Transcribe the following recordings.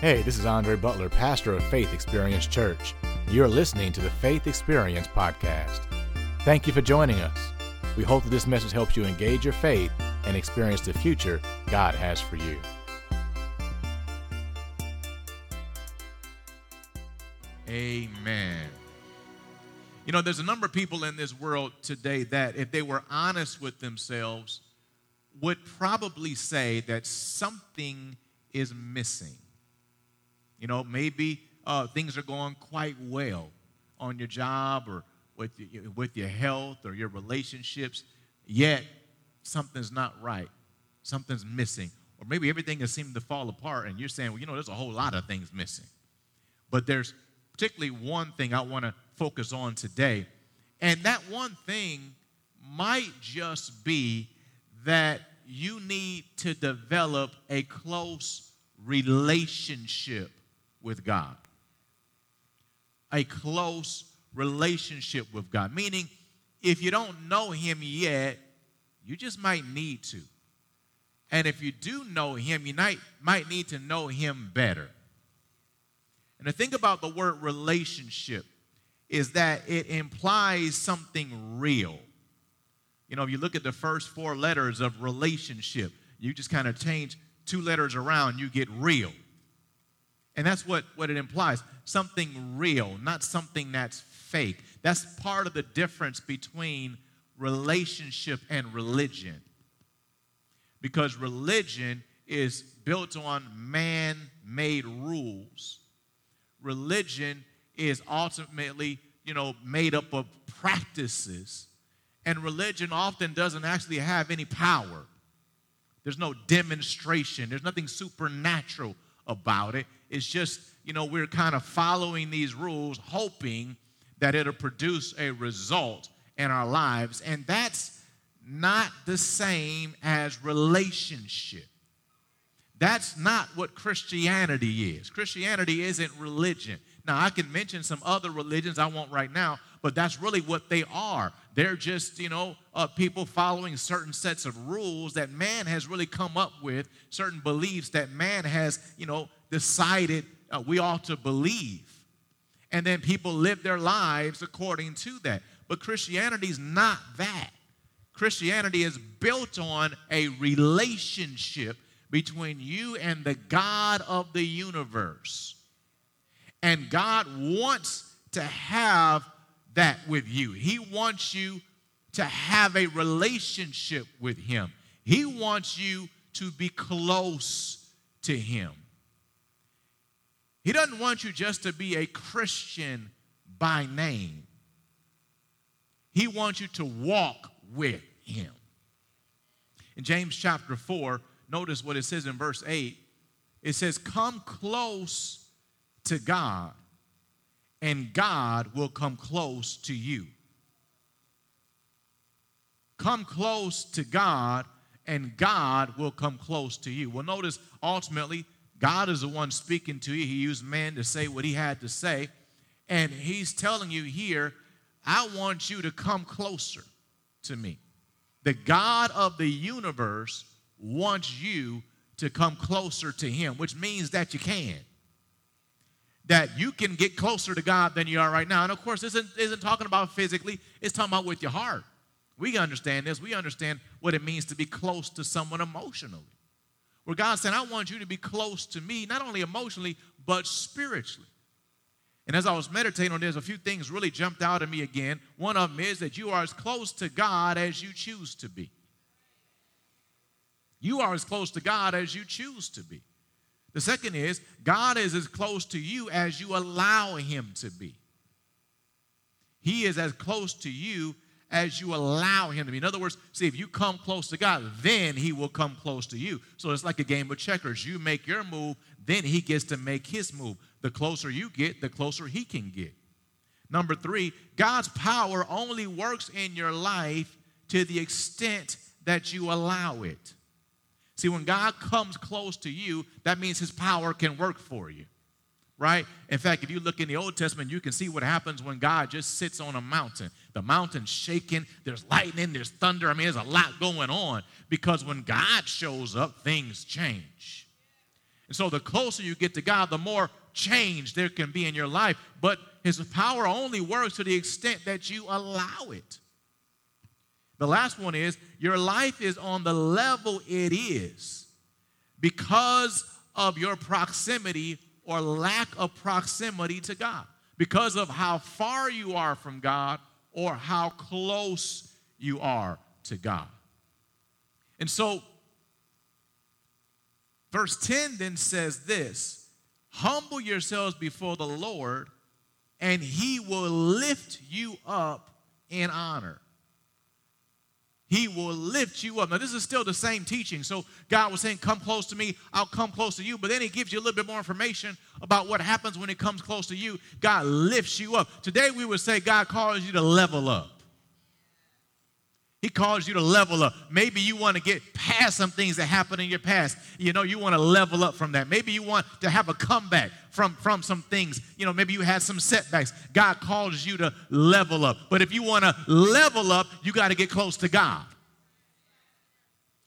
Hey, this is Andre Butler, pastor of Faith Experience Church. You're listening to the Faith Experience Podcast. Thank you for joining us. We hope that this message helps you engage your faith and experience the future God has for you. Amen. You know, there's a number of people in this world today that, if they were honest with themselves, would probably say that something is missing. You know, maybe uh, things are going quite well on your job or with, your, with your health or your relationships, yet something's not right. Something's missing. Or maybe everything is seeming to fall apart, and you're saying, well, you know, there's a whole lot of things missing. But there's particularly one thing I want to focus on today. And that one thing might just be that you need to develop a close relationship with God. A close relationship with God. Meaning, if you don't know Him yet, you just might need to. And if you do know Him, you might, might need to know Him better. And the thing about the word relationship is that it implies something real. You know, if you look at the first four letters of relationship, you just kind of change two letters around, you get real. And that's what, what it implies something real, not something that's fake. That's part of the difference between relationship and religion. Because religion is built on man made rules. Religion is ultimately, you know, made up of practices. And religion often doesn't actually have any power. There's no demonstration, there's nothing supernatural about it. It's just, you know, we're kind of following these rules, hoping that it'll produce a result in our lives. And that's not the same as relationship. That's not what Christianity is. Christianity isn't religion. Now, I can mention some other religions I won't right now, but that's really what they are. They're just, you know, uh, people following certain sets of rules that man has really come up with, certain beliefs that man has, you know, decided uh, we ought to believe. And then people live their lives according to that. But Christianity is not that. Christianity is built on a relationship between you and the God of the universe. And God wants to have that with you. He wants you to have a relationship with Him. He wants you to be close to Him. He doesn't want you just to be a Christian by name, He wants you to walk with Him. In James chapter 4, notice what it says in verse 8 it says, Come close to God, and God will come close to you. Come close to God, and God will come close to you. Well, notice ultimately, God is the one speaking to you. He used man to say what he had to say. And he's telling you here, I want you to come closer to me. The God of the universe wants you to come closer to him, which means that you can. That you can get closer to God than you are right now. And of course, this isn't, isn't talking about physically, it's talking about with your heart. We understand this. We understand what it means to be close to someone emotionally. Where God said, I want you to be close to me, not only emotionally, but spiritually. And as I was meditating on this, a few things really jumped out at me again. One of them is that you are as close to God as you choose to be. You are as close to God as you choose to be. The second is, God is as close to you as you allow Him to be. He is as close to you as you allow him to be. In other words, see, if you come close to God, then he will come close to you. So it's like a game of checkers. You make your move, then he gets to make his move. The closer you get, the closer he can get. Number three, God's power only works in your life to the extent that you allow it. See, when God comes close to you, that means his power can work for you right? In fact, if you look in the Old Testament, you can see what happens when God just sits on a mountain. The mountain's shaking, there's lightning, there's thunder. I mean, there's a lot going on because when God shows up, things change. And so the closer you get to God, the more change there can be in your life. But his power only works to the extent that you allow it. The last one is your life is on the level it is because of your proximity or lack of proximity to God, because of how far you are from God or how close you are to God. And so, verse 10 then says this Humble yourselves before the Lord, and he will lift you up in honor. He will lift you up. Now, this is still the same teaching. So, God was saying, Come close to me, I'll come close to you. But then He gives you a little bit more information about what happens when it comes close to you. God lifts you up. Today, we would say, God calls you to level up. He calls you to level up. Maybe you want to get past some things that happened in your past. You know, you want to level up from that. Maybe you want to have a comeback from, from some things. You know, maybe you had some setbacks. God calls you to level up. But if you want to level up, you got to get close to God.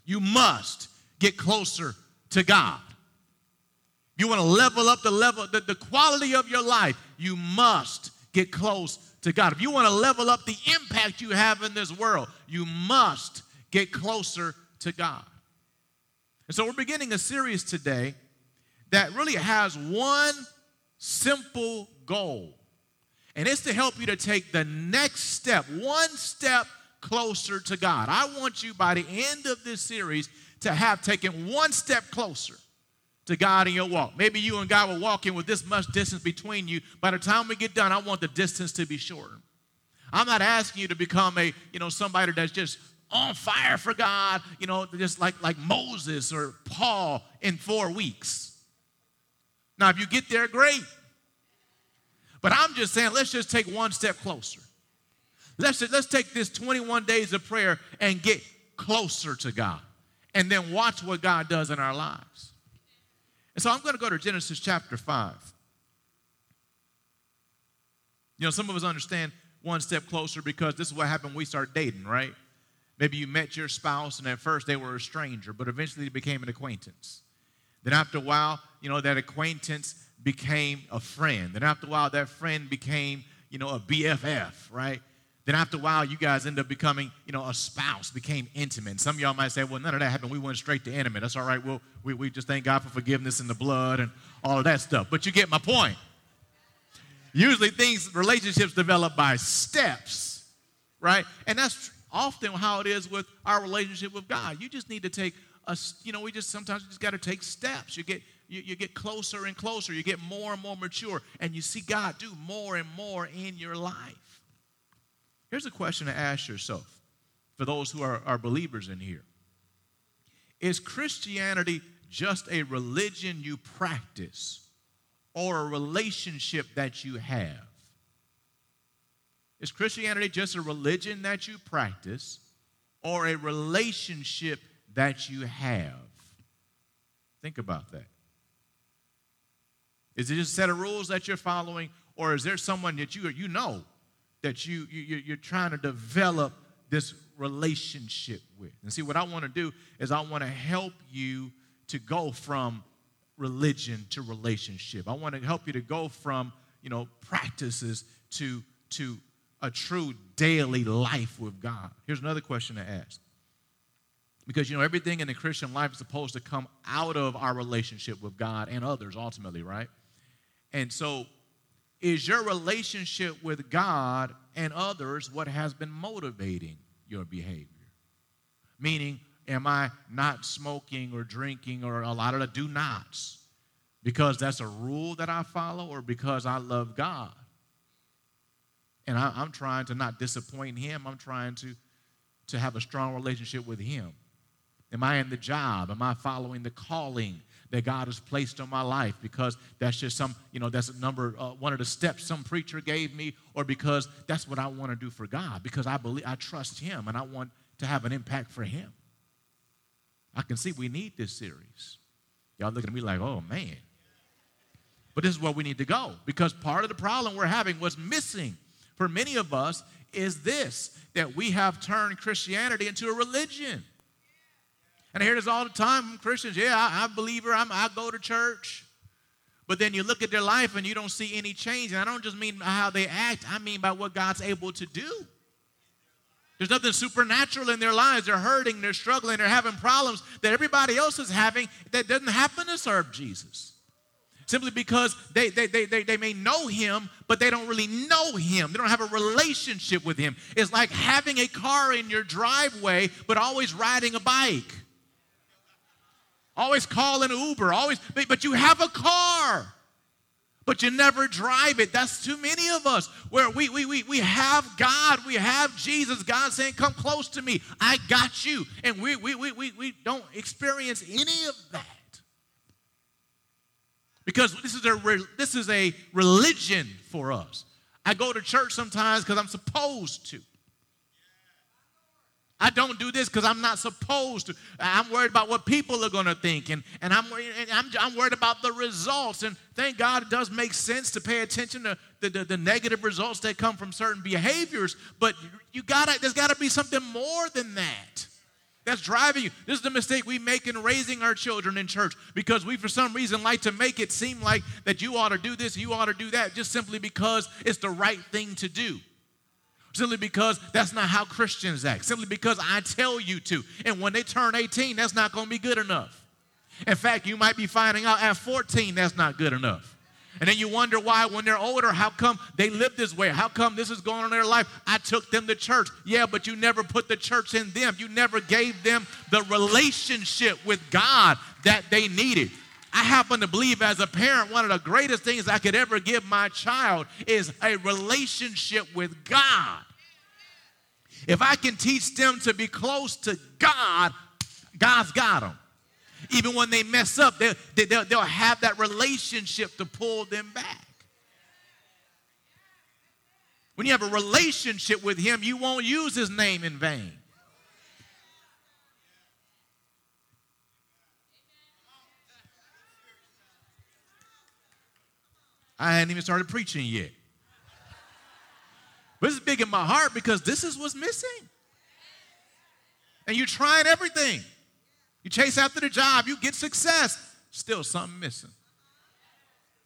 You must get closer to God. You want to level up the level, the, the quality of your life, you must get close to God. If you want to level up the impact you have in this world, you must get closer to God. And so we're beginning a series today that really has one simple goal. And it's to help you to take the next step, one step closer to God. I want you by the end of this series to have taken one step closer to God in your walk. Maybe you and God were walking with this much distance between you. By the time we get done, I want the distance to be shorter. I'm not asking you to become a, you know, somebody that's just on fire for God, you know, just like, like Moses or Paul in four weeks. Now, if you get there, great. But I'm just saying, let's just take one step closer. Let's, let's take this 21 days of prayer and get closer to God. And then watch what God does in our lives. And so I'm going to go to Genesis chapter 5. You know, some of us understand one step closer because this is what happened when we start dating, right? Maybe you met your spouse and at first they were a stranger, but eventually they became an acquaintance. Then after a while, you know, that acquaintance became a friend. Then after a while, that friend became, you know, a BFF, right? Then after a while, you guys end up becoming, you know, a spouse, became intimate. And Some of y'all might say, well, none of that happened. We went straight to intimate. That's all right. We'll, we, we just thank God for forgiveness and the blood and all of that stuff. But you get my point. Usually things, relationships develop by steps, right? And that's often how it is with our relationship with God. You just need to take a, you know, we just sometimes just got to take steps. You get you, you get closer and closer. You get more and more mature, and you see God do more and more in your life. Here's a question to ask yourself for those who are, are believers in here Is Christianity just a religion you practice or a relationship that you have? Is Christianity just a religion that you practice or a relationship that you have? Think about that. Is it just a set of rules that you're following, or is there someone that you, you know that you, you, you're trying to develop this relationship with. And see, what I want to do is I want to help you to go from religion to relationship. I want to help you to go from, you know, practices to, to a true daily life with God. Here's another question to ask. Because, you know, everything in the Christian life is supposed to come out of our relationship with God and others ultimately, right? And so is your relationship with God and others what has been motivating your behavior? Meaning, am I not smoking or drinking or a lot of the do nots because that's a rule that I follow or because I love God? And I, am trying to not disappoint Him, I'm trying to, to have a strong relationship with Him. Am I in the job? Am I following the calling that God has placed on my life because that's just some, you know, that's a number, uh, one of the steps some preacher gave me, or because that's what I want to do for God, because I believe, I trust Him and I want to have an impact for Him. I can see we need this series. Y'all looking at me like, oh man. But this is where we need to go because part of the problem we're having, what's missing for many of us, is this that we have turned Christianity into a religion. And I hear this all the time Christians, yeah, I, I believe her, I'm, I go to church. But then you look at their life and you don't see any change. And I don't just mean how they act, I mean by what God's able to do. There's nothing supernatural in their lives. They're hurting, they're struggling, they're having problems that everybody else is having that doesn't happen to serve Jesus. Simply because they, they, they, they, they may know him, but they don't really know him. They don't have a relationship with him. It's like having a car in your driveway, but always riding a bike. Always call an Uber, always, but you have a car, but you never drive it. That's too many of us where we, we, we, we have God, we have Jesus, God saying, Come close to me, I got you. And we, we, we, we, we don't experience any of that. Because this is, a, this is a religion for us. I go to church sometimes because I'm supposed to. I don't do this because I'm not supposed to. I'm worried about what people are going to think, and, and, I'm, and I'm, I'm worried about the results. And thank God it does make sense to pay attention to the, the, the negative results that come from certain behaviors, but you gotta, there's got to be something more than that that's driving you. This is the mistake we make in raising our children in church because we, for some reason, like to make it seem like that you ought to do this, you ought to do that, just simply because it's the right thing to do simply because that's not how Christians act, simply because I tell you to. And when they turn 18, that's not going to be good enough. In fact, you might be finding out at 14 that's not good enough. And then you wonder why, when they're older, how come they live this way? How come this is going on in their life? I took them to church. Yeah, but you never put the church in them. You never gave them the relationship with God that they needed. I happen to believe as a parent, one of the greatest things I could ever give my child is a relationship with God. If I can teach them to be close to God, God's got them. Even when they mess up, they'll, they'll, they'll have that relationship to pull them back. When you have a relationship with Him, you won't use His name in vain. I hadn't even started preaching yet. But it's big in my heart because this is what's missing. And you're trying everything. You chase after the job, you get success, still something missing.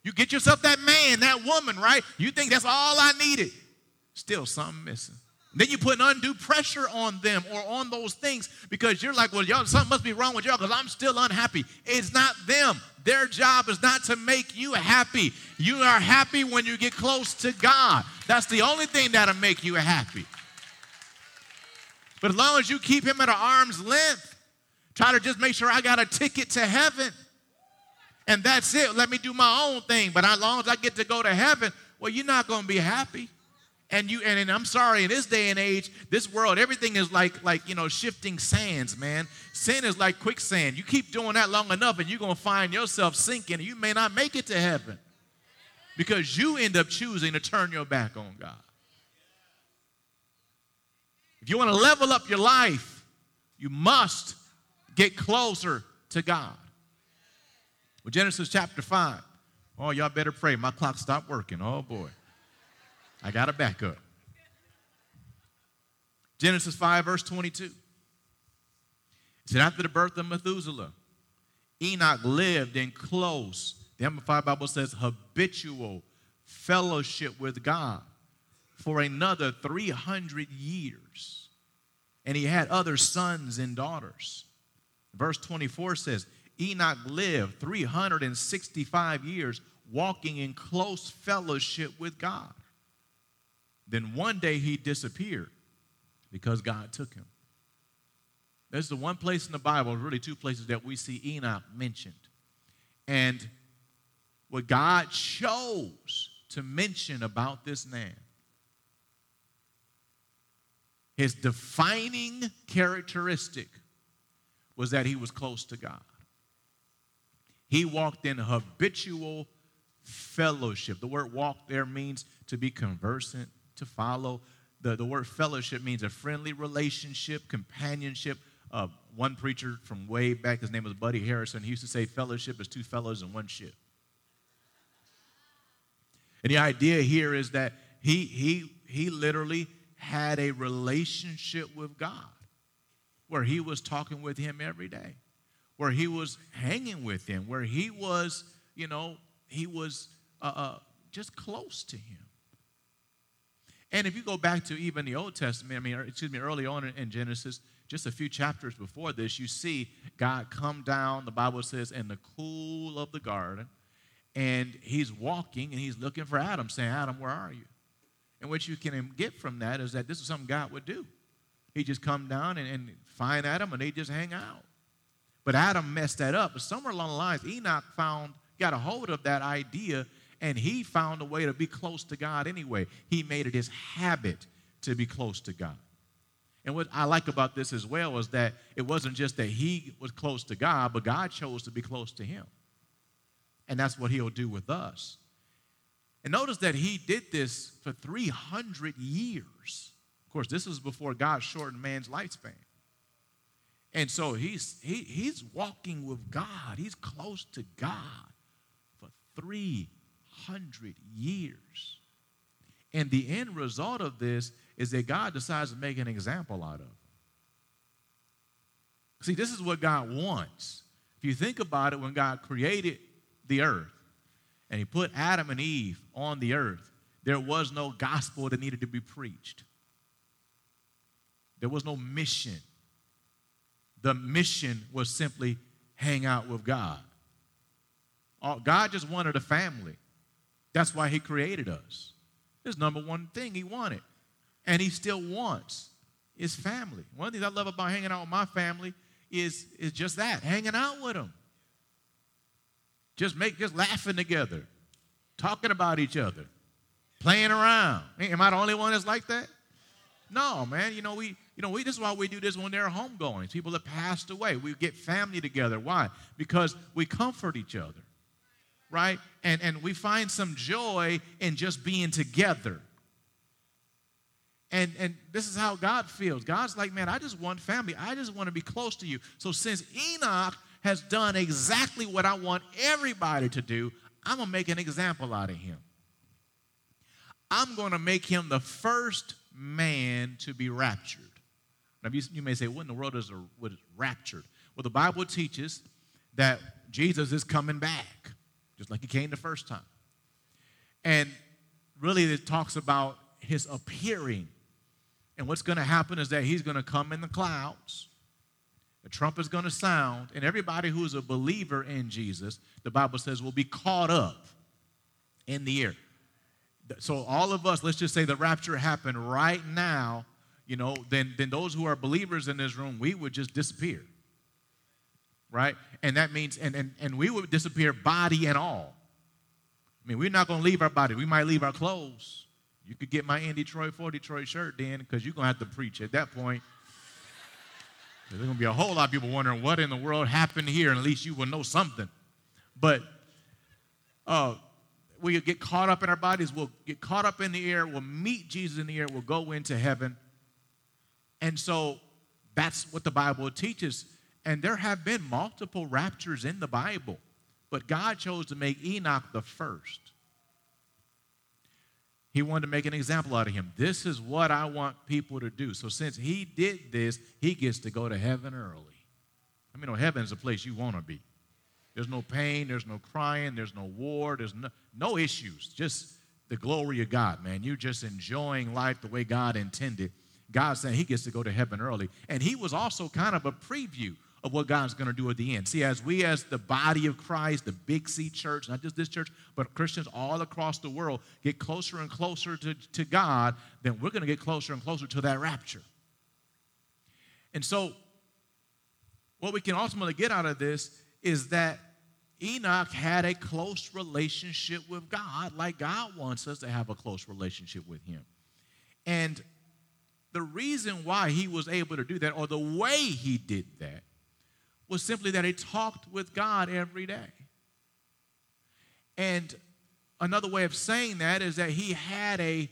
You get yourself that man, that woman, right? You think that's all I needed, still something missing. Then you put undue pressure on them or on those things because you're like, well, y'all, something must be wrong with y'all because I'm still unhappy. It's not them. Their job is not to make you happy. You are happy when you get close to God. That's the only thing that'll make you happy. But as long as you keep him at an arm's length, try to just make sure I got a ticket to heaven. And that's it. Let me do my own thing. But as long as I get to go to heaven, well, you're not going to be happy. And you and, and, I'm sorry, in this day and age, this world, everything is like like you know shifting sands, man. Sin is like quicksand. You keep doing that long enough, and you're gonna find yourself sinking, you may not make it to heaven because you end up choosing to turn your back on God. If you want to level up your life, you must get closer to God. Well, Genesis chapter 5. Oh, y'all better pray. My clock stopped working. Oh, boy. I got to back up. Genesis 5, verse 22. It said, After the birth of Methuselah, Enoch lived in close, the Amplified Bible says, habitual fellowship with God for another 300 years. And he had other sons and daughters. Verse 24 says, Enoch lived 365 years walking in close fellowship with God. Then one day he disappeared because God took him. There's the one place in the Bible, really two places that we see Enoch mentioned. And what God chose to mention about this man, his defining characteristic was that he was close to God. He walked in habitual fellowship. The word walk there means to be conversant, to follow. The, the word fellowship means a friendly relationship, companionship. Uh, one preacher from way back, his name was Buddy Harrison, he used to say fellowship is two fellows in one ship. And the idea here is that he, he, he literally had a relationship with God. where he was talking with him every day, where he was hanging with him, where he was, you know, he was uh, uh, just close to him. And if you go back to even the Old Testament, I mean, excuse me, early on in Genesis, just a few chapters before this, you see God come down, the Bible says, in the cool of the garden, and he's walking and he's looking for Adam, saying, Adam, where are you? And what you can get from that is that this is something God would do. He just come down and, and find Adam and they just hang out. But Adam messed that up. But somewhere along the lines, Enoch found, got a hold of that idea, and he found a way to be close to God anyway. He made it his habit to be close to God. And what I like about this as well is that it wasn't just that he was close to God, but God chose to be close to him. And that's what he'll do with us. And notice that he did this for 300 years. Of course, this is before God shortened man's lifespan. And so he's, he, he's walking with God, he's close to God for 300 years. And the end result of this is that God decides to make an example out of. See, this is what God wants. If you think about it, when God created the earth and he put Adam and Eve on the earth, there was no gospel that needed to be preached. There was no mission. The mission was simply hang out with God. Uh, God just wanted a family. That's why He created us. His number one thing He wanted, and He still wants, is family. One of the things I love about hanging out with my family is, is just that hanging out with them. Just make just laughing together, talking about each other, playing around. Am I the only one that's like that? No, man. You know, we you know, we, this is why we do this when there are homegoings. People that passed away. We get family together. Why? Because we comfort each other, right? And, and we find some joy in just being together. And, and this is how God feels. God's like, man, I just want family. I just want to be close to you. So since Enoch has done exactly what I want everybody to do, I'm going to make an example out of him. I'm going to make him the first man to be raptured. Now, you, you may say, what in the world is, a, what is raptured? Well, the Bible teaches that Jesus is coming back, just like he came the first time. And really, it talks about his appearing. And what's going to happen is that he's going to come in the clouds. The trump is going to sound, and everybody who is a believer in Jesus, the Bible says, will be caught up in the air. So, all of us, let's just say the rapture happened right now you know, then, then those who are believers in this room, we would just disappear. Right? And that means, and, and, and we would disappear body and all. I mean, we're not going to leave our body. We might leave our clothes. You could get my in Detroit for Detroit shirt then, because you're going to have to preach at that point. There's going to be a whole lot of people wondering what in the world happened here, and at least you will know something. But uh, we get caught up in our bodies. We'll get caught up in the air. We'll meet Jesus in the air. We'll go into heaven. And so that's what the Bible teaches. And there have been multiple raptures in the Bible, but God chose to make Enoch the first. He wanted to make an example out of him. This is what I want people to do. So since he did this, he gets to go to heaven early. I mean, no, heaven is a place you want to be. There's no pain, there's no crying, there's no war, there's no, no issues. Just the glory of God, man. You're just enjoying life the way God intended. God's saying he gets to go to heaven early. And he was also kind of a preview of what God's going to do at the end. See, as we, as the body of Christ, the Big C church, not just this church, but Christians all across the world, get closer and closer to, to God, then we're going to get closer and closer to that rapture. And so, what we can ultimately get out of this is that Enoch had a close relationship with God, like God wants us to have a close relationship with Him. And the reason why he was able to do that, or the way he did that, was simply that he talked with God every day. And another way of saying that is that he had a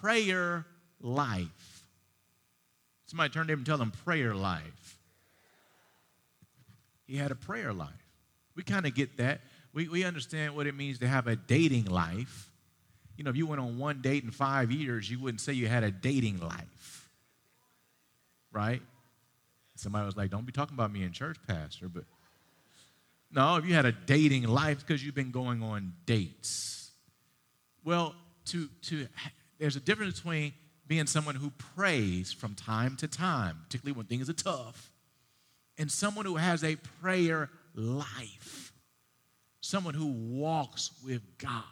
prayer life. Somebody turn to him and tell him prayer life. He had a prayer life. We kind of get that. We, we understand what it means to have a dating life. You know, if you went on one date in five years, you wouldn't say you had a dating life right? Somebody was like, Don't be talking about me in church, Pastor. But no, if you had a dating life because you've been going on dates. Well, to, to, there's a difference between being someone who prays from time to time, particularly when things are tough, and someone who has a prayer life, someone who walks with God,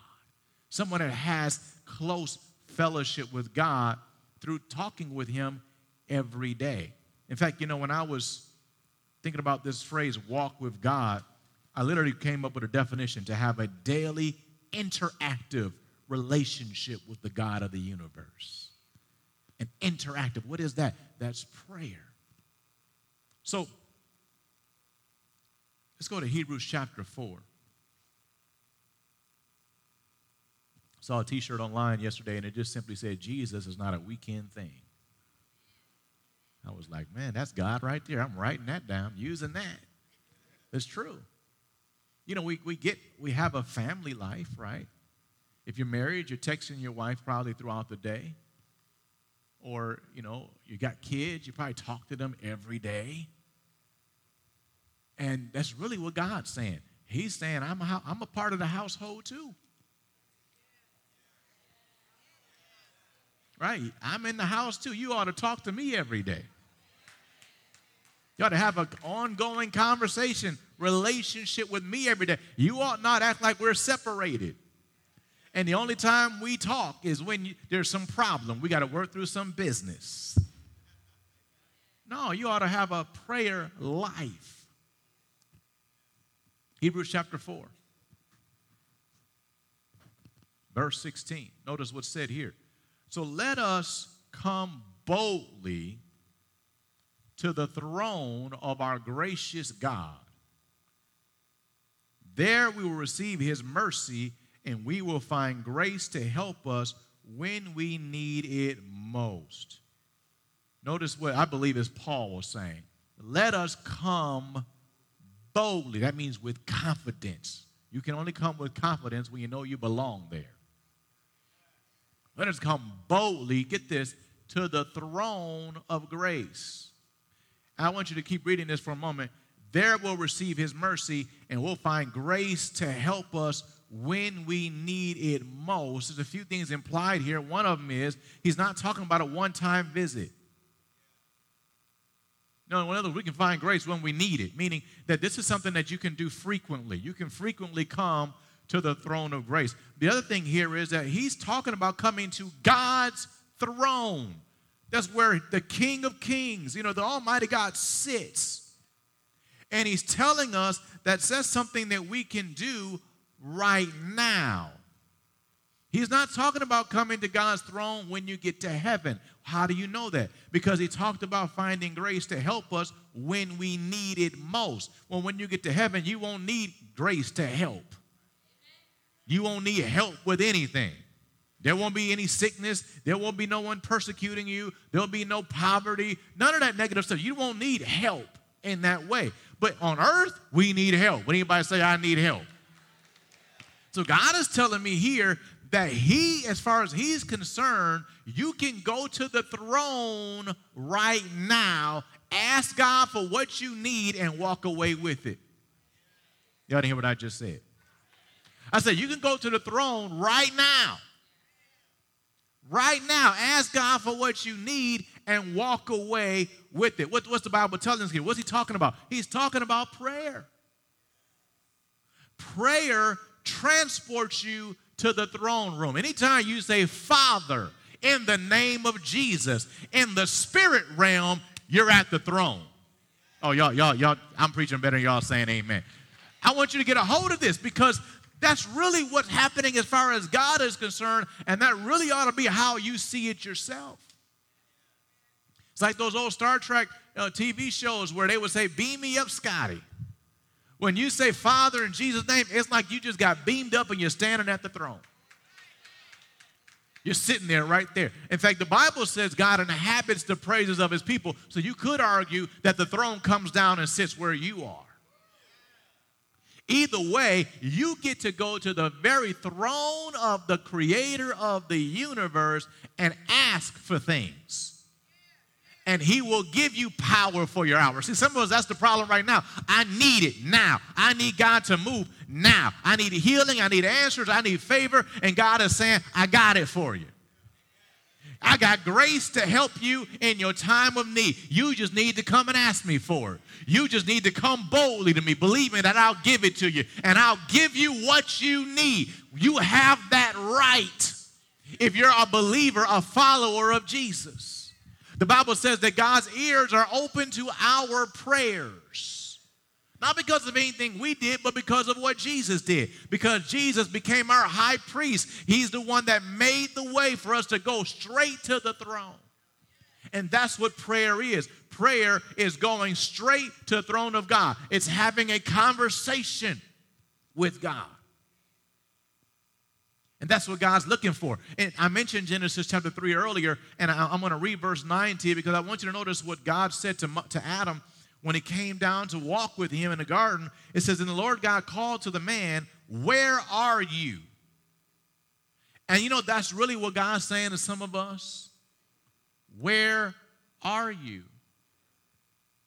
someone that has close fellowship with God through talking with Him every day. In fact, you know, when I was thinking about this phrase, walk with God, I literally came up with a definition to have a daily interactive relationship with the God of the universe. An interactive, what is that? That's prayer. So, let's go to Hebrews chapter 4. Saw a t shirt online yesterday and it just simply said, Jesus is not a weekend thing. I was like, man, that's God right there. I'm writing that down, using that. It's true. You know, we, we get, we have a family life, right? If you're married, you're texting your wife probably throughout the day. Or, you know, you got kids, you probably talk to them every day. And that's really what God's saying. He's saying, I'm a, I'm a part of the household too. Right? I'm in the house too. You ought to talk to me every day. You ought to have an ongoing conversation, relationship with me every day. You ought not act like we're separated. And the only time we talk is when you, there's some problem. We got to work through some business. No, you ought to have a prayer life. Hebrews chapter 4, verse 16. Notice what's said here. So let us come boldly to the throne of our gracious God. There we will receive his mercy and we will find grace to help us when we need it most. Notice what I believe is Paul was saying. Let us come boldly. That means with confidence. You can only come with confidence when you know you belong there. Let us come boldly, get this, to the throne of grace. I want you to keep reading this for a moment. There we'll receive his mercy and we'll find grace to help us when we need it most. There's a few things implied here. One of them is he's not talking about a one time visit. No, in other words, we can find grace when we need it, meaning that this is something that you can do frequently. You can frequently come to the throne of grace. The other thing here is that he's talking about coming to God's throne. That's where the King of Kings, you know, the Almighty God sits. And he's telling us that says something that we can do right now. He's not talking about coming to God's throne when you get to heaven. How do you know that? Because he talked about finding grace to help us when we need it most. Well, when you get to heaven, you won't need grace to help. You won't need help with anything. There won't be any sickness. There won't be no one persecuting you. There'll be no poverty. None of that negative stuff. You won't need help in that way. But on earth, we need help. When anybody say, I need help? So God is telling me here that He, as far as He's concerned, you can go to the throne right now, ask God for what you need, and walk away with it. Y'all didn't hear what I just said? I said, you can go to the throne right now. Right now, ask God for what you need and walk away with it. What, what's the Bible telling us here? What's he talking about? He's talking about prayer. Prayer transports you to the throne room. Anytime you say, Father, in the name of Jesus, in the spirit realm, you're at the throne. Oh, y'all, y'all, y'all, I'm preaching better than y'all saying amen. I want you to get a hold of this because that's really what's happening as far as God is concerned, and that really ought to be how you see it yourself. It's like those old Star Trek uh, TV shows where they would say, Beam me up, Scotty. When you say Father in Jesus' name, it's like you just got beamed up and you're standing at the throne. You're sitting there right there. In fact, the Bible says God inhabits the praises of his people. So you could argue that the throne comes down and sits where you are. Either way, you get to go to the very throne of the creator of the universe and ask for things. and he will give you power for your hour. See, some of us, that's the problem right now. I need it now. I need God to move now. I need healing. I need answers. I need favor. And God is saying, I got it for you. I got grace to help you in your time of need. You just need to come and ask me for it. You just need to come boldly to me, believing that I'll give it to you and I'll give you what you need. You have that right if you're a believer, a follower of Jesus. The Bible says that God's ears are open to our prayers. Not because of anything we did, but because of what Jesus did. Because Jesus became our high priest. He's the one that made the way for us to go straight to the throne. And that's what prayer is. Prayer is going straight to the throne of God, it's having a conversation with God. And that's what God's looking for. And I mentioned Genesis chapter 3 earlier, and I, am going to read verse 9 to you because I want you to notice what God said to, to Adam when he came down to walk with him in the garden. It says, And the Lord God called to the man, Where are you? And you know, that's really what God's saying to some of us. Where are you?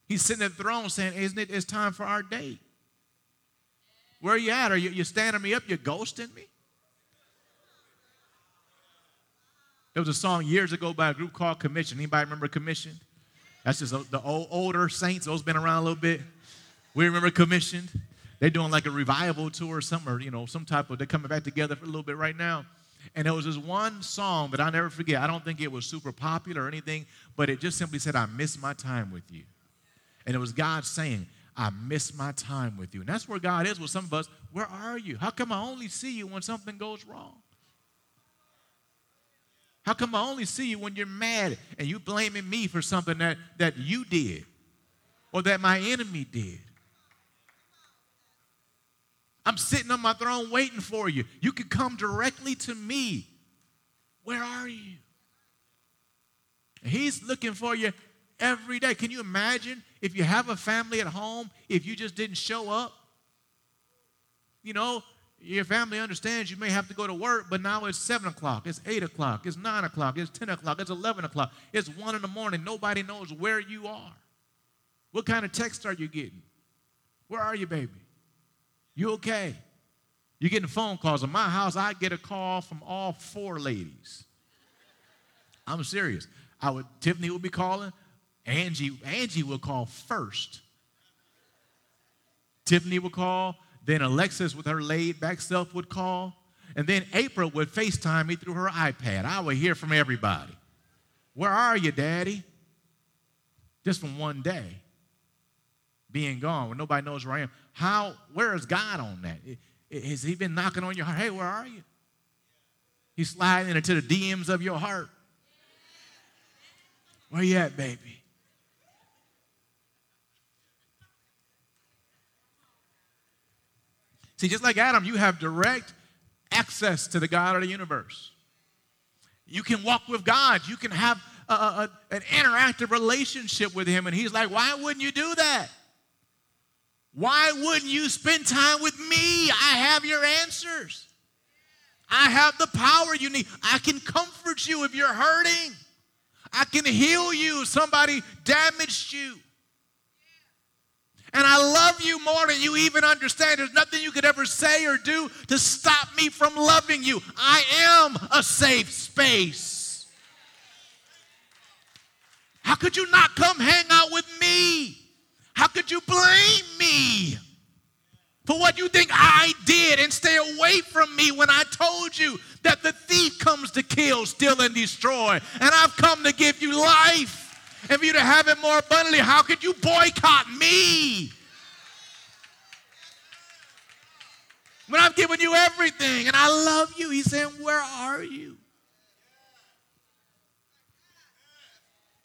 He's sitting at the throne saying, Isn't it? It's time for our date. Where are you at? Are you, you standing me up? You're ghosting me? There was a song years ago by a group called Commissioned. Anybody remember Commissioned? That's just the old, older saints. Those been around a little bit. We remember Commissioned. They're doing like a revival tour or something, or you know, some type of. They're coming back together for a little bit right now. And there was this one song that I never forget. I don't think it was super popular or anything, but it just simply said, "I miss my time with you," and it was God saying, "I miss my time with you." And that's where God is with some of us. Where are you? How come I only see you when something goes wrong? How come I only see you when you're mad and you blaming me for something that, that you did or that my enemy did? I'm sitting on my throne waiting for you. You can come directly to me. Where are you? He's looking for you every day. Can you imagine if you have a family at home, if you just didn't show up? You know, your family understands you may have to go to work, but now it's 7 o'clock, it's 8 o'clock, it's 9 o'clock, it's 10 o'clock, it's 11 o'clock, it's 1 in the morning. Nobody knows where you are. What kind of text are you getting? Where are you, baby? You okay? You're getting phone calls. In my house, I get a call from all four ladies. I'm serious. I would Tiffany would be calling. Angie, Angie would call first. Tiffany would call. Then Alexis, with her laid back self, would call. And then April would FaceTime me through her iPad. I would hear from everybody. Where are you, Daddy? Just from one day being gone when nobody knows where I am. How, where is God on that? Has he been knocking on your heart? Hey, where are you? He's sliding into the DMs of your heart. Where you at, baby? See, just like Adam, you have direct access to the God of the universe. You can walk with God. You can have a, a, an interactive relationship with Him. And He's like, why wouldn't you do that? Why wouldn't you spend time with me? I have your answers. I have the power you need. I can comfort you if you're hurting. I can heal you if somebody damaged you. And I love you more than you even understand. There's nothing you could ever say or do to stop me from loving you. I am a safe space. How could you not come hang out with me? How could you blame me for what you think I did and stay away from me when I told you that the thief comes to kill, steal, and destroy? And I've come to give you life and for you to have it more abundantly. How could you boycott me? When I've given you everything and I love you, he's saying, Where are you?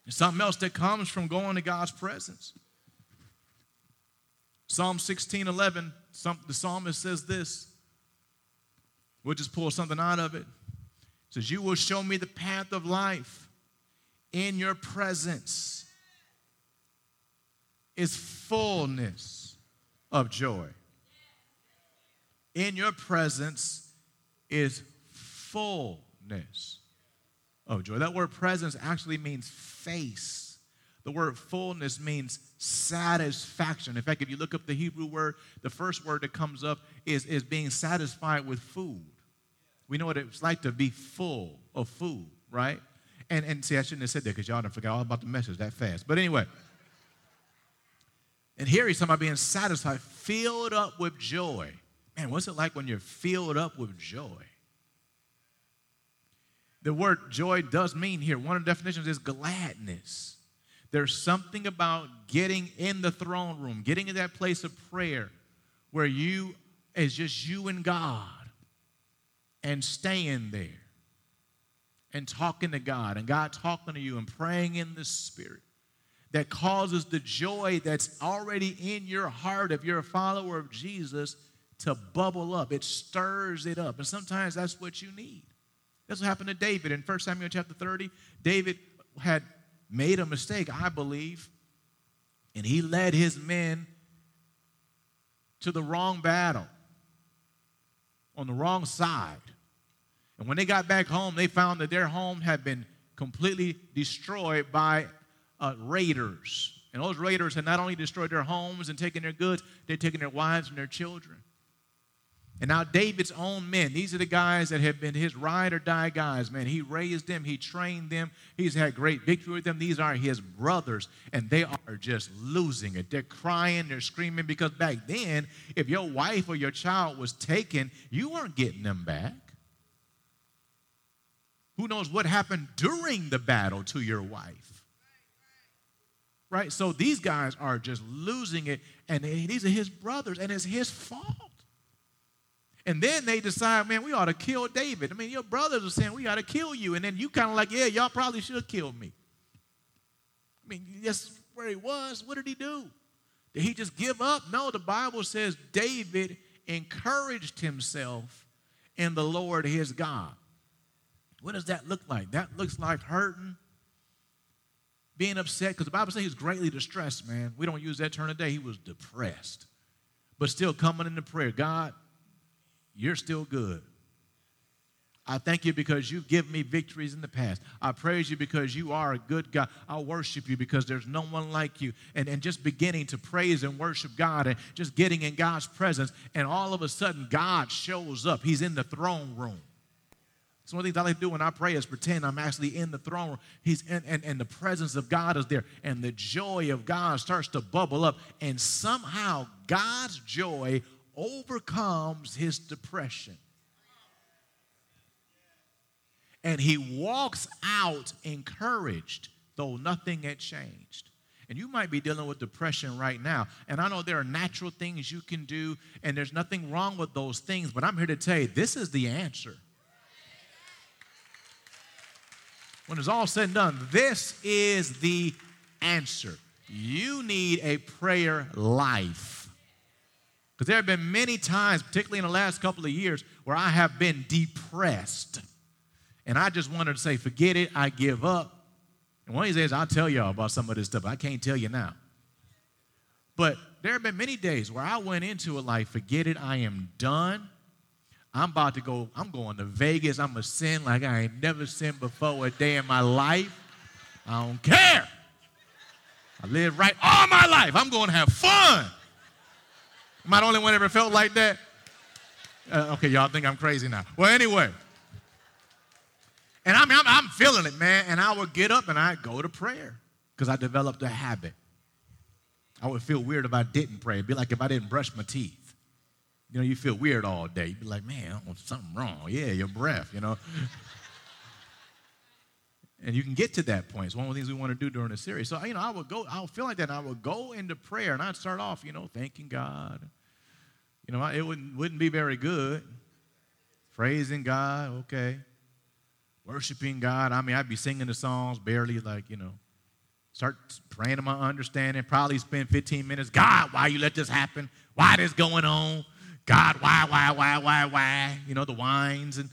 There's something else that comes from going to God's presence. Psalm 16 11, some, the psalmist says this. We'll just pull something out of it. It says, You will show me the path of life in your presence is fullness of joy. In your presence is fullness of joy. That word presence actually means face. The word fullness means satisfaction. In fact, if you look up the Hebrew word, the first word that comes up is, is being satisfied with food. We know what it's like to be full of food, right? And, and see, I shouldn't have said that because y'all done forgot all about the message that fast. But anyway, and here he's talking about being satisfied, filled up with joy. Man, what's it like when you're filled up with joy? The word joy does mean here, one of the definitions is gladness. There's something about getting in the throne room, getting in that place of prayer where you, is just you and God, and staying there and talking to God, and God talking to you and praying in the Spirit that causes the joy that's already in your heart if you're a follower of Jesus to bubble up. It stirs it up. And sometimes that's what you need. That's what happened to David in 1 Samuel chapter 30. David had made a mistake, I believe, and he led his men to the wrong battle on the wrong side. And when they got back home, they found that their home had been completely destroyed by uh, raiders. And those raiders had not only destroyed their homes and taken their goods, they'd taken their wives and their children. And now David's own men, these are the guys that have been his ride or die guys, man. He raised them, he trained them, he's had great victory with them. These are his brothers, and they are just losing it. They're crying, they're screaming, because back then, if your wife or your child was taken, you weren't getting them back. Who knows what happened during the battle to your wife? right? So these guys are just losing it, and these are his brothers, and it's his fault. And then they decide, man, we ought to kill David. I mean, your brothers are saying we ought to kill you, and then you kind of like, yeah, y'all probably should kill me. I mean, that's where he was. What did he do? Did he just give up? No, the Bible says David encouraged himself in the Lord his God. What does that look like? That looks like hurting, being upset, because the Bible says he was greatly distressed, man. We don't use that term today. He was depressed. But still coming into prayer. God, you're still good. I thank you because you've given me victories in the past. I praise you because you are a good God. I worship you because there's no one like you. And, and just beginning to praise and worship God and just getting in God's presence. And all of a sudden, God shows up. He's in the throne room. So one of the things I like to do when I pray is pretend I'm actually in the throne room. He's in, and, and the presence of God is there, and the joy of God starts to bubble up. And somehow God's joy overcomes his depression. And he walks out encouraged, though nothing had changed. And you might be dealing with depression right now. And I know there are natural things you can do, and there's nothing wrong with those things, but I'm here to tell you this is the answer. When it's all said and done, this is the answer. You need a prayer life. Because there have been many times, particularly in the last couple of years, where I have been depressed. And I just wanted to say, forget it, I give up. And one of these days, I'll tell y'all about some of this stuff. I can't tell you now. But there have been many days where I went into it like, forget it, I am done. I'm about to go, I'm going to Vegas. I'm going to sin like I ain't never sinned before a day in my life. I don't care. I lived right all my life. I'm going to have fun. Am I the only one ever felt like that? Uh, okay, y'all think I'm crazy now. Well, anyway. And I mean, I'm, I'm feeling it, man. And I would get up and I'd go to prayer because I developed a habit. I would feel weird if I didn't pray. It'd be like if I didn't brush my teeth. You know, you feel weird all day. You'd be like, man, something wrong. Yeah, your breath, you know. and you can get to that point. It's one of the things we want to do during the series. So, you know, I would go, I would feel like that, and I would go into prayer, and I'd start off, you know, thanking God. You know, it wouldn't, wouldn't be very good. Praising God, okay. Worshiping God. I mean, I'd be singing the songs barely, like, you know, start praying to my understanding. Probably spend 15 minutes. God, why you let this happen? Why this going on? God, why, why, why, why, why? You know, the whines and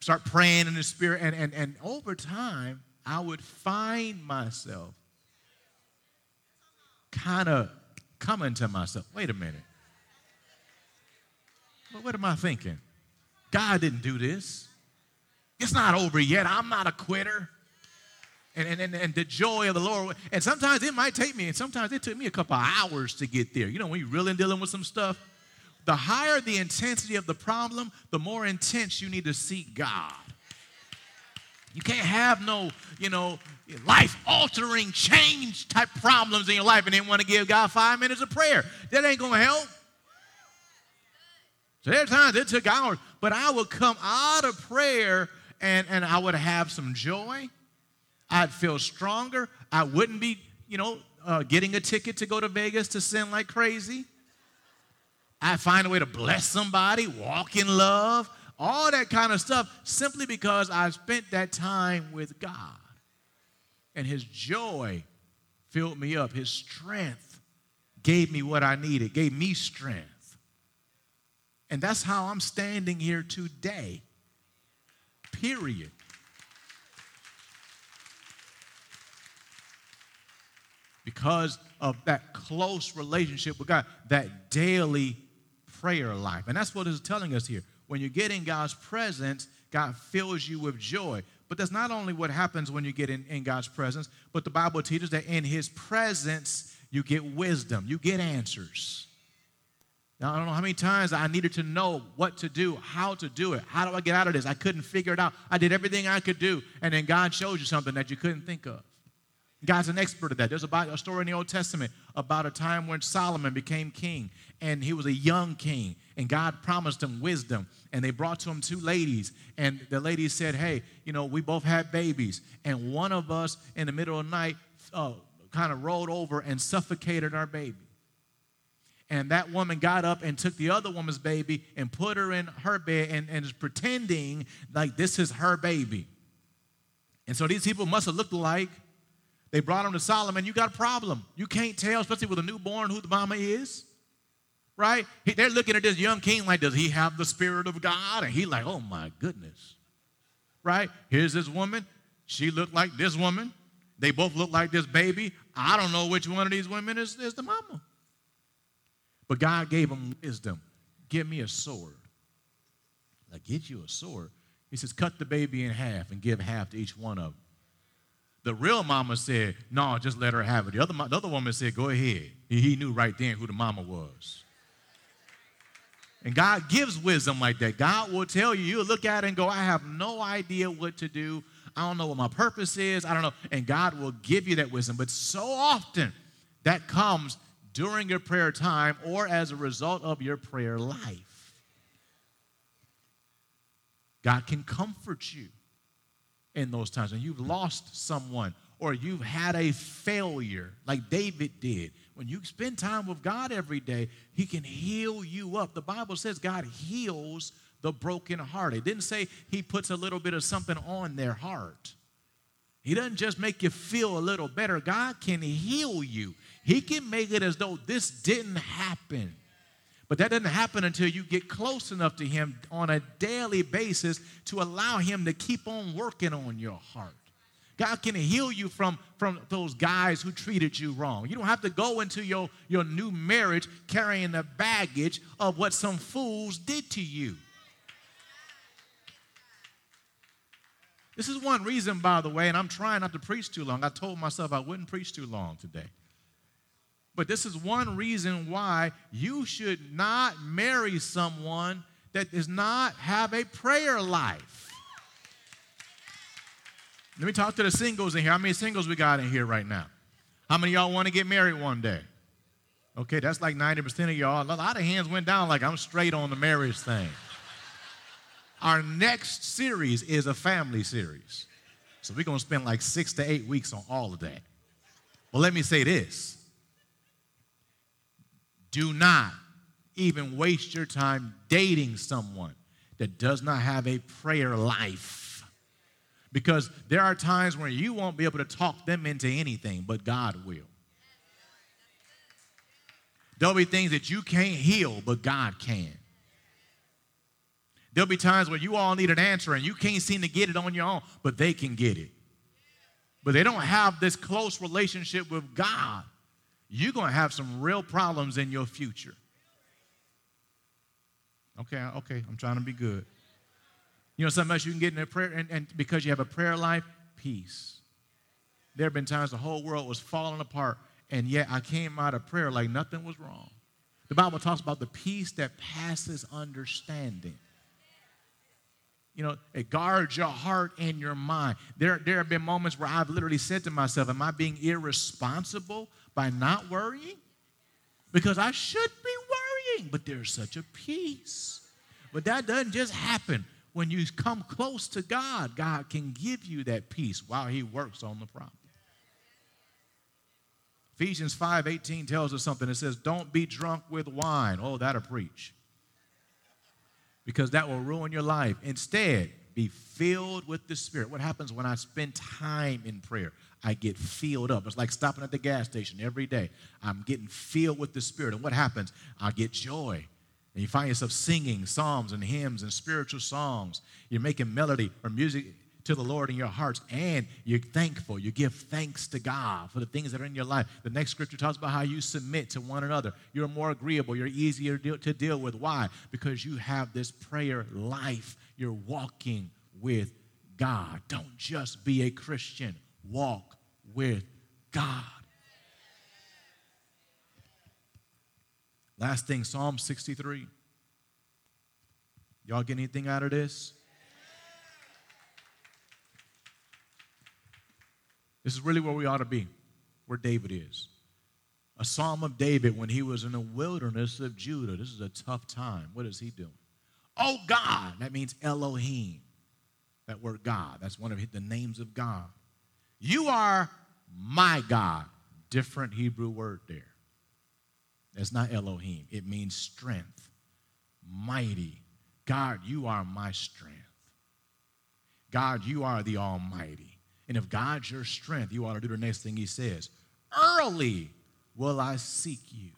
start praying in the spirit. And, and, and over time, I would find myself kind of coming to myself. Wait a minute. Well, what am I thinking? God didn't do this. It's not over yet. I'm not a quitter. And, and, and, the joy of the Lord. And sometimes it might take me, and sometimes it took me a couple hours to get there. You know, when you're really dealing with some stuff, the higher the intensity of the problem, the more intense you need to seek God. You can't have no, you know, life altering, change type problems in your life and then want to give God five minutes of prayer. That ain't going to help. So there are times it took hours, but I would come out of prayer and, and I would have some joy. I'd feel stronger. I wouldn't be, you know, uh, getting a ticket to go to Vegas to sin like crazy. I'd find a way to bless somebody, walk in love all that kind of stuff simply because I spent that time with God. And His joy filled me up, His strength gave me what I needed, gave me strength. And that's how I'm standing here today. Period. Because of that close relationship with God, that daily prayer life. And that's what it's telling us here when you get in God's presence, God fills you with joy. But that's not only what happens when you get in, in God's presence, but the Bible teaches that in His presence, you get wisdom, you get answers. Now, I don't know how many times I needed to know what to do, how to do it. How do I get out of this? I couldn't figure it out. I did everything I could do, and then God shows you something that you couldn't think of. God's an expert at that. There's a story in the Old Testament about a time when Solomon became king, and he was a young king, and God promised him wisdom. And they brought to him two ladies, and the ladies said, Hey, you know, we both had babies, and one of us in the middle of the night uh, kind of rolled over and suffocated our baby. And that woman got up and took the other woman's baby and put her in her bed and, and is pretending like this is her baby. And so these people must have looked like they brought him to Solomon. You got a problem. You can't tell, especially with a newborn, who the mama is right? They're looking at this young king like, does he have the Spirit of God? And he like, oh my goodness, right? Here's this woman. She looked like this woman. They both look like this baby. I don't know which one of these women is, is the mama. But God gave him wisdom. Give me a sword. Like, get you a sword. He says, cut the baby in half and give half to each one of them. The real mama said, no, just let her have it. The other, the other woman said, go ahead. He, he knew right then who the mama was. And God gives wisdom like that. God will tell you, you'll look at it and go, I have no idea what to do. I don't know what my purpose is. I don't know. And God will give you that wisdom. But so often that comes during your prayer time or as a result of your prayer life. God can comfort you in those times when you've lost someone or you've had a failure like David did when you spend time with God every day, He can heal you up. The Bible says God heals the broken heart. It didn't say He puts a little bit of something on their heart. He doesn't just make you feel a little better. God can heal you. He can make it as though this didn't happen. But that doesn't happen until you get close enough to Him on a daily basis to allow Him to keep on working on your heart. God can heal you from, from those guys who treated you wrong. You don't have to go into your, your new marriage carrying the baggage of what some fools did to you. This is one reason, by the way, and I'm trying not to preach too long. I told myself I wouldn't preach too long today. But this is one reason why you should not marry someone that does not have a prayer life. Let me talk to the singles in here. How many singles we got in here right now? How many y'all want to get married one day? Okay, that's like 90% of y'all. A lot of hands went down like I'm straight on the marriage thing. Our next series is a family series. So we're going to spend like six to eight weeks on all of that. But let me say this do not even waste your time dating someone that does not have a prayer life. Because there are times when you won't be able to talk them into anything, but God will. There'll be things that you can't heal, but God can. There'll be times where you all need an answer and you can't seem to get it on your own, but they can get it. But they don't have this close relationship with God. You're going to have some real problems in your future. Okay, okay, I'm trying to be good. You know something else you can get in a prayer, and, and because you have a prayer life, peace. There have been times the whole world was falling apart, and yet I came out of prayer like nothing was wrong. The Bible talks about the peace that passes understanding. You know, it guards your heart and your mind. There, there have been moments where I've literally said to myself, Am I being irresponsible by not worrying? Because I should be worrying, but there's such a peace. But that doesn't just happen. When you come close to God, God can give you that peace while He works on the problem. Ephesians 5:18 tells us something. It says, "Don't be drunk with wine." Oh, that'll preach. Because that will ruin your life. Instead, be filled with the Spirit. What happens when I spend time in prayer? I get filled up. It's like stopping at the gas station every day. I'm getting filled with the Spirit. And what happens? I get joy. And you find yourself singing psalms and hymns and spiritual songs. You're making melody or music to the Lord in your hearts, and you're thankful. You give thanks to God for the things that are in your life. The next scripture talks about how you submit to one another. You're more agreeable. You're easier to deal with. Why? Because you have this prayer life. You're walking with God. Don't just be a Christian, walk with God. Last thing, Psalm 63. Y'all get anything out of this? This is really where we ought to be, where David is. A psalm of David when he was in the wilderness of Judah. This is a tough time. What is he doing? Oh God, that means Elohim. That word God, that's one of the names of God. You are my God. Different Hebrew word there. That's not Elohim. It means strength, mighty. God, you are my strength. God, you are the Almighty. And if God's your strength, you ought to do the next thing he says. Early will I seek you.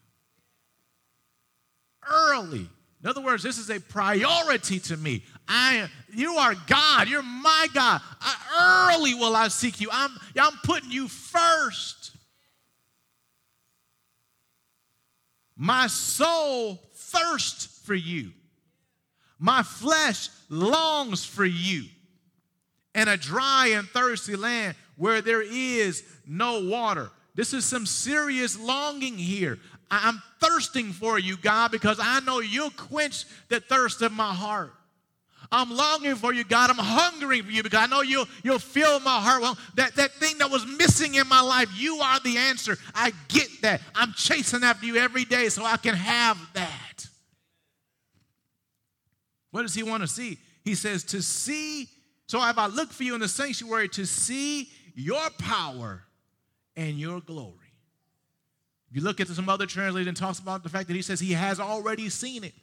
Early. In other words, this is a priority to me. I, you are God. You're my God. I, early will I seek you. I'm, I'm putting you first. My soul thirsts for you. My flesh longs for you and a dry and thirsty land where there is no water. This is some serious longing here. I'm thirsting for you, God, because I know you'll quench the thirst of my heart. I'm longing for you, God. I'm hungering for you because I know you'll, you'll fill my heart. Well, that, that thing that was missing in my life, you are the answer. I get that. I'm chasing after you every day so I can have that. What does he want to see? He says, to see so have I looked for you in the sanctuary to see your power and your glory. If you look at some other translation, talks about the fact that he says he has already seen it.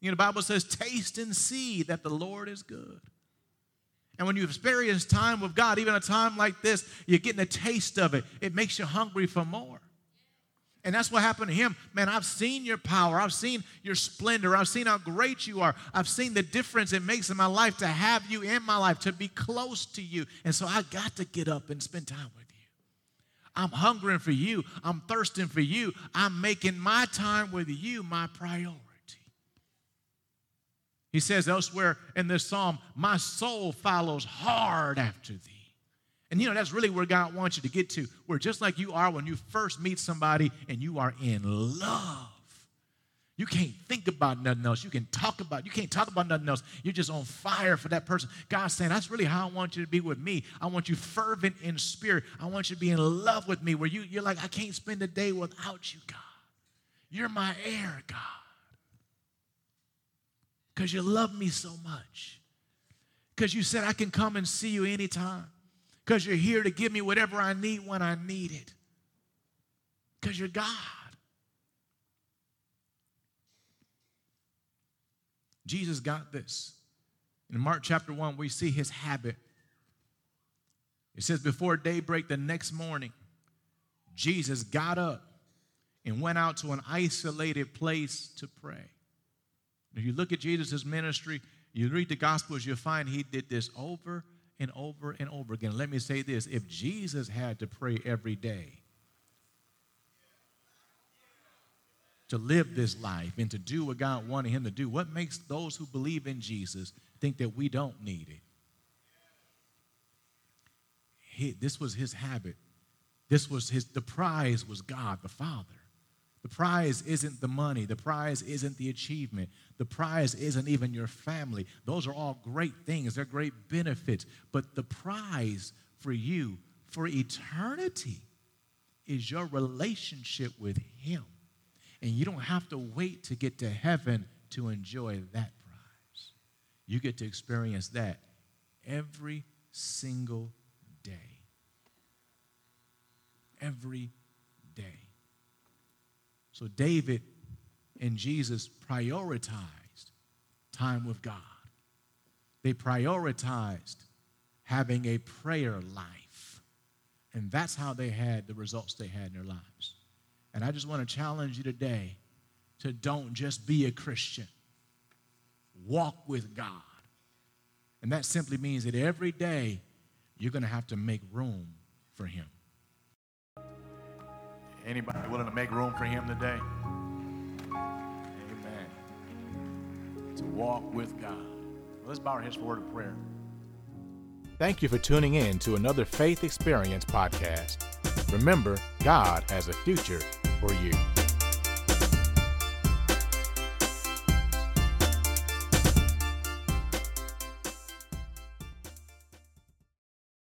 You know, the Bible says, taste and see that the Lord is good. And when you experience time with God, even a time like this, you're getting a taste of it. It makes you hungry for more. And that's what happened to him. Man, I've seen your power. I've seen your splendor. I've seen how great you are. I've seen the difference it makes in my life to have you in my life, to be close to you. And so I got to get up and spend time with you. I'm hungering for you. I'm thirsting for you. I'm making my time with you my priority. He says elsewhere in this psalm, My soul follows hard after thee. And you know, that's really where God wants you to get to, where just like you are when you first meet somebody and you are in love. You can't think about nothing else. You can talk about, you can't talk about nothing else. You're just on fire for that person. God's saying, that's really how I want you to be with me. I want you fervent in spirit. I want you to be in love with me, where you, you're like, I can't spend a day without you, God. You're my air, God. Because you love me so much. Because you said I can come and see you anytime because you're here to give me whatever I need when I need it. Because you're God. Jesus got this. In Mark chapter 1, we see his habit. It says, Before daybreak the next morning, Jesus got up and went out to an isolated place to pray. If you look at Jesus' ministry, you read the Gospels, you'll find he did this over and over and over again. Let me say this if Jesus had to pray every day to live this life and to do what God wanted him to do, what makes those who believe in Jesus think that we don't need it? his, this was his habit. This was his, the prize was God the Father. The prize isn't the money. The prize isn't the achievement. The prize isn't even your family. Those are all great things. They're great benefits. But the prize for you for eternity is your relationship with Him. And you don't have to wait to get to heaven to enjoy that prize. You get to experience that every single day. Every. So David and Jesus prioritized time with God. They prioritized having a prayer life. And that's how they had the results they had in their lives. And I just want to challenge you today to don't just be a Christian, walk with God. And that simply means that every day you're going to have to make room for Him. Anybody willing to make room for him today? Amen. To walk with God. Let's bow our heads for word of prayer. Thank you for tuning in to another Faith Experience podcast. Remember, God has a future for you.